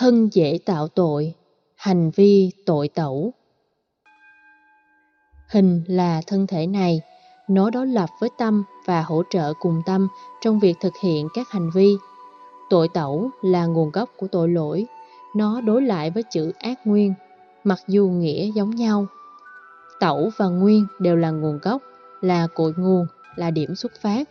thân dễ tạo tội, hành vi tội tẩu. Hình là thân thể này, nó đối lập với tâm và hỗ trợ cùng tâm trong việc thực hiện các hành vi. Tội tẩu là nguồn gốc của tội lỗi, nó đối lại với chữ ác nguyên, mặc dù nghĩa giống nhau. Tẩu và nguyên đều là nguồn gốc, là cội nguồn, là điểm xuất phát.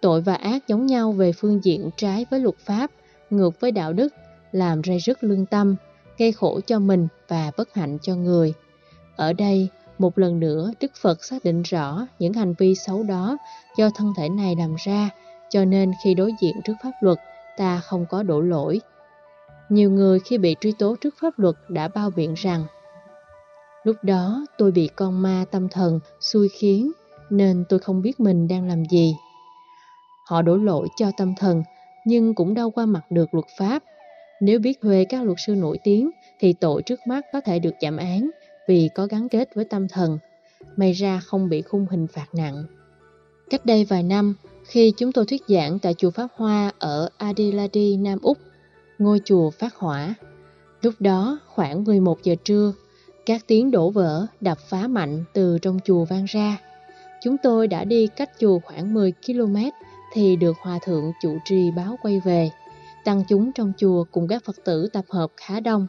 Tội và ác giống nhau về phương diện trái với luật pháp, ngược với đạo đức, làm ray rứt lương tâm, gây khổ cho mình và bất hạnh cho người. Ở đây, một lần nữa Đức Phật xác định rõ những hành vi xấu đó do thân thể này làm ra, cho nên khi đối diện trước pháp luật, ta không có đổ lỗi. Nhiều người khi bị truy tố trước pháp luật đã bao biện rằng Lúc đó tôi bị con ma tâm thần xui khiến nên tôi không biết mình đang làm gì. Họ đổ lỗi cho tâm thần nhưng cũng đâu qua mặt được luật pháp. Nếu biết thuê các luật sư nổi tiếng thì tội trước mắt có thể được giảm án vì có gắn kết với tâm thần. May ra không bị khung hình phạt nặng. Cách đây vài năm, khi chúng tôi thuyết giảng tại chùa Pháp Hoa ở Adelaide, Nam Úc, ngôi chùa phát hỏa. Lúc đó khoảng 11 giờ trưa, các tiếng đổ vỡ đập phá mạnh từ trong chùa vang ra. Chúng tôi đã đi cách chùa khoảng 10 km thì được hòa thượng chủ trì báo quay về. Tăng chúng trong chùa cùng các Phật tử tập hợp khá đông.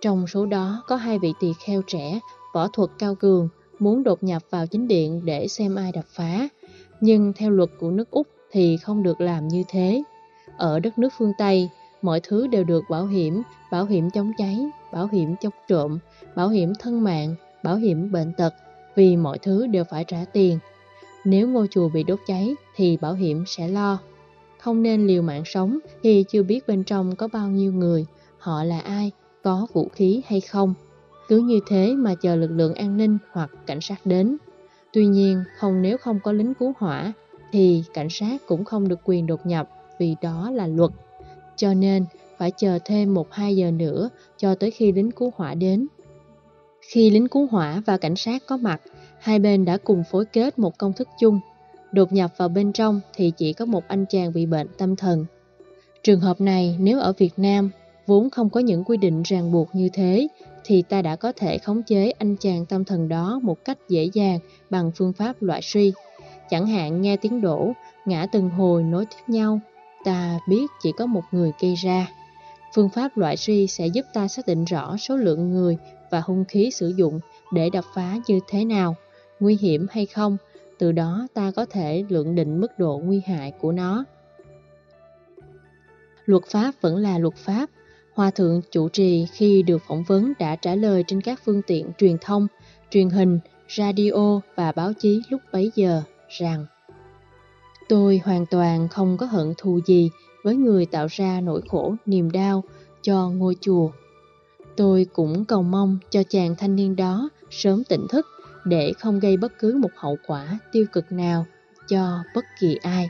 Trong số đó có hai vị tỳ kheo trẻ, võ thuật cao cường, muốn đột nhập vào chính điện để xem ai đập phá. Nhưng theo luật của nước Úc thì không được làm như thế. Ở đất nước phương Tây, mọi thứ đều được bảo hiểm, bảo hiểm chống cháy, bảo hiểm chống trộm, bảo hiểm thân mạng, bảo hiểm bệnh tật, vì mọi thứ đều phải trả tiền. Nếu ngôi chùa bị đốt cháy thì bảo hiểm sẽ lo. Không nên liều mạng sống thì chưa biết bên trong có bao nhiêu người, họ là ai, có vũ khí hay không. Cứ như thế mà chờ lực lượng an ninh hoặc cảnh sát đến. Tuy nhiên, không nếu không có lính cứu hỏa thì cảnh sát cũng không được quyền đột nhập vì đó là luật. Cho nên, phải chờ thêm 1-2 giờ nữa cho tới khi lính cứu hỏa đến. Khi lính cứu hỏa và cảnh sát có mặt, hai bên đã cùng phối kết một công thức chung. Đột nhập vào bên trong thì chỉ có một anh chàng bị bệnh tâm thần. Trường hợp này nếu ở Việt Nam vốn không có những quy định ràng buộc như thế thì ta đã có thể khống chế anh chàng tâm thần đó một cách dễ dàng bằng phương pháp loại suy. Chẳng hạn nghe tiếng đổ, ngã từng hồi nối tiếp nhau, ta biết chỉ có một người gây ra. Phương pháp loại suy sẽ giúp ta xác định rõ số lượng người và hung khí sử dụng để đập phá như thế nào, nguy hiểm hay không, từ đó ta có thể lượng định mức độ nguy hại của nó. Luật pháp vẫn là luật pháp. Hòa thượng chủ trì khi được phỏng vấn đã trả lời trên các phương tiện truyền thông, truyền hình, radio và báo chí lúc bấy giờ rằng Tôi hoàn toàn không có hận thù gì với người tạo ra nỗi khổ niềm đau cho ngôi chùa. Tôi cũng cầu mong cho chàng thanh niên đó sớm tỉnh thức để không gây bất cứ một hậu quả tiêu cực nào cho bất kỳ ai.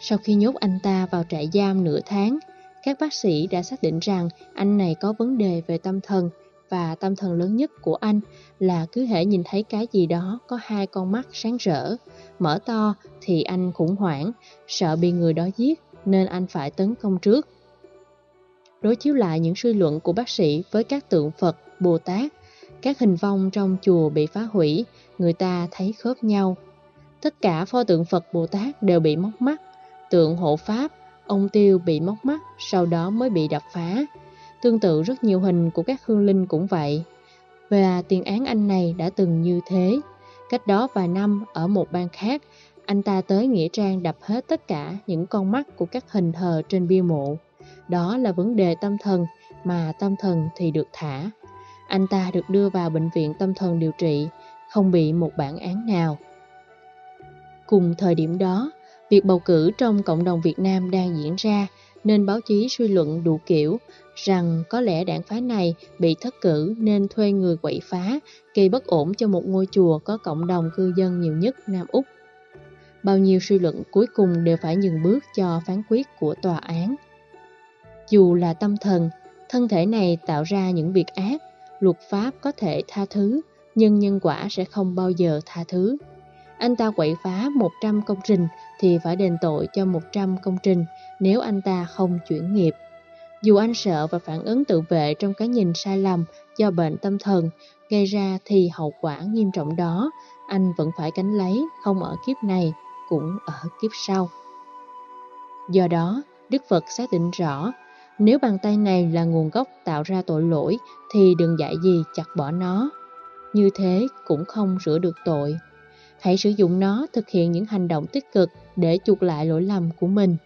Sau khi nhốt anh ta vào trại giam nửa tháng, các bác sĩ đã xác định rằng anh này có vấn đề về tâm thần và tâm thần lớn nhất của anh là cứ hễ nhìn thấy cái gì đó có hai con mắt sáng rỡ, mở to thì anh khủng hoảng, sợ bị người đó giết nên anh phải tấn công trước. Đối chiếu lại những suy luận của bác sĩ với các tượng Phật, Bồ Tát, các hình vong trong chùa bị phá hủy, người ta thấy khớp nhau. Tất cả pho tượng Phật Bồ Tát đều bị móc mắt, tượng hộ Pháp, ông Tiêu bị móc mắt, sau đó mới bị đập phá. Tương tự rất nhiều hình của các hương linh cũng vậy. Và tiền án anh này đã từng như thế. Cách đó vài năm, ở một bang khác, anh ta tới Nghĩa Trang đập hết tất cả những con mắt của các hình thờ trên bia mộ. Đó là vấn đề tâm thần, mà tâm thần thì được thả. Anh ta được đưa vào bệnh viện tâm thần điều trị, không bị một bản án nào. Cùng thời điểm đó, việc bầu cử trong cộng đồng Việt Nam đang diễn ra, nên báo chí suy luận đủ kiểu rằng có lẽ đảng phái này bị thất cử nên thuê người quậy phá, gây bất ổn cho một ngôi chùa có cộng đồng cư dân nhiều nhất Nam Úc. Bao nhiêu suy luận cuối cùng đều phải nhường bước cho phán quyết của tòa án. Dù là tâm thần, thân thể này tạo ra những việc ác, luật pháp có thể tha thứ, nhưng nhân quả sẽ không bao giờ tha thứ. Anh ta quậy phá 100 công trình thì phải đền tội cho 100 công trình nếu anh ta không chuyển nghiệp. Dù anh sợ và phản ứng tự vệ trong cái nhìn sai lầm do bệnh tâm thần gây ra thì hậu quả nghiêm trọng đó anh vẫn phải gánh lấy không ở kiếp này cũng ở kiếp sau. Do đó, Đức Phật xác định rõ nếu bàn tay này là nguồn gốc tạo ra tội lỗi thì đừng dạy gì chặt bỏ nó. Như thế cũng không rửa được tội. Hãy sử dụng nó thực hiện những hành động tích cực để chuộc lại lỗi lầm của mình.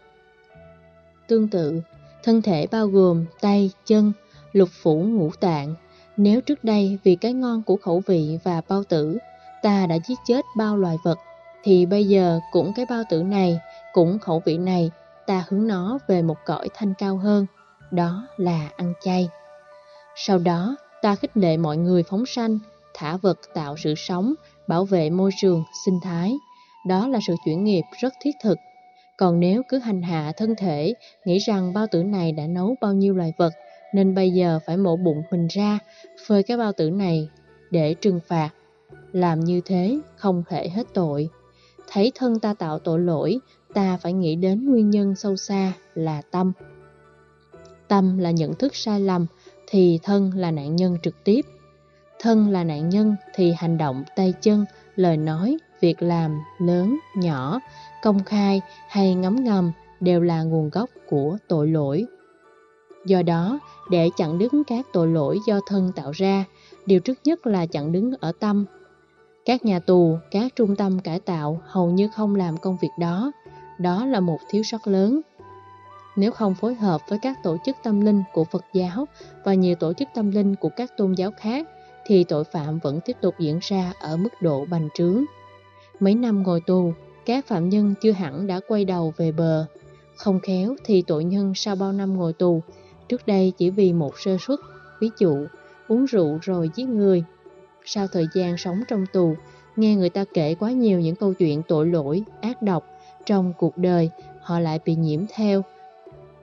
Tương tự, thân thể bao gồm tay, chân, lục phủ ngũ tạng. Nếu trước đây vì cái ngon của khẩu vị và bao tử, ta đã giết chết bao loài vật, thì bây giờ cũng cái bao tử này, cũng khẩu vị này, ta hướng nó về một cõi thanh cao hơn, đó là ăn chay. Sau đó, ta khích lệ mọi người phóng sanh, thả vật tạo sự sống, bảo vệ môi trường, sinh thái. Đó là sự chuyển nghiệp rất thiết thực. Còn nếu cứ hành hạ thân thể, nghĩ rằng bao tử này đã nấu bao nhiêu loài vật, nên bây giờ phải mổ bụng mình ra, phơi cái bao tử này để trừng phạt. Làm như thế không thể hết tội. Thấy thân ta tạo tội lỗi, ta phải nghĩ đến nguyên nhân sâu xa là tâm. Tâm là nhận thức sai lầm, thì thân là nạn nhân trực tiếp. Thân là nạn nhân thì hành động tay chân, lời nói, việc làm lớn, nhỏ, công khai hay ngấm ngầm đều là nguồn gốc của tội lỗi. Do đó, để chặn đứng các tội lỗi do thân tạo ra, điều trước nhất là chặn đứng ở tâm. Các nhà tù, các trung tâm cải tạo hầu như không làm công việc đó. Đó là một thiếu sót lớn. Nếu không phối hợp với các tổ chức tâm linh của Phật giáo và nhiều tổ chức tâm linh của các tôn giáo khác, thì tội phạm vẫn tiếp tục diễn ra ở mức độ bành trướng. Mấy năm ngồi tù, các phạm nhân chưa hẳn đã quay đầu về bờ. Không khéo thì tội nhân sau bao năm ngồi tù, trước đây chỉ vì một sơ suất, ví dụ uống rượu rồi giết người. Sau thời gian sống trong tù, nghe người ta kể quá nhiều những câu chuyện tội lỗi, ác độc trong cuộc đời, họ lại bị nhiễm theo.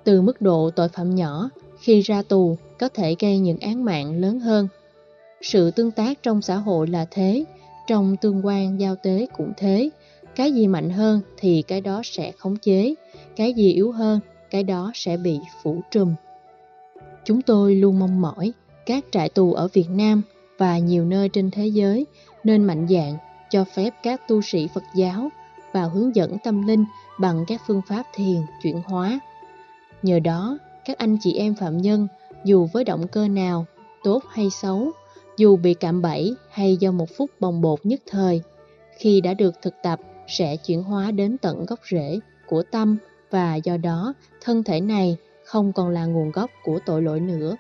Từ mức độ tội phạm nhỏ, khi ra tù có thể gây những án mạng lớn hơn. Sự tương tác trong xã hội là thế, trong tương quan giao tế cũng thế. Cái gì mạnh hơn thì cái đó sẽ khống chế, cái gì yếu hơn, cái đó sẽ bị phủ trùm. Chúng tôi luôn mong mỏi các trại tù ở Việt Nam và nhiều nơi trên thế giới nên mạnh dạn cho phép các tu sĩ Phật giáo vào hướng dẫn tâm linh bằng các phương pháp thiền chuyển hóa. Nhờ đó, các anh chị em phạm nhân dù với động cơ nào, tốt hay xấu, dù bị cạm bẫy hay do một phút bồng bột nhất thời, khi đã được thực tập sẽ chuyển hóa đến tận gốc rễ của tâm và do đó thân thể này không còn là nguồn gốc của tội lỗi nữa.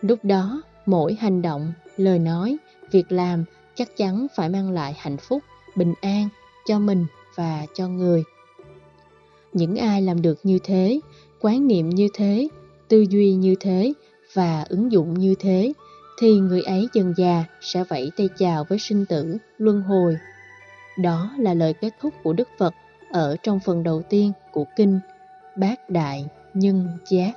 Lúc đó, mỗi hành động, lời nói, việc làm chắc chắn phải mang lại hạnh phúc, bình an cho mình và cho người. Những ai làm được như thế, quán niệm như thế, tư duy như thế và ứng dụng như thế, thì người ấy dần già sẽ vẫy tay chào với sinh tử, luân hồi. Đó là lời kết thúc của Đức Phật ở trong phần đầu tiên của Kinh Bát Đại Nhân Giác.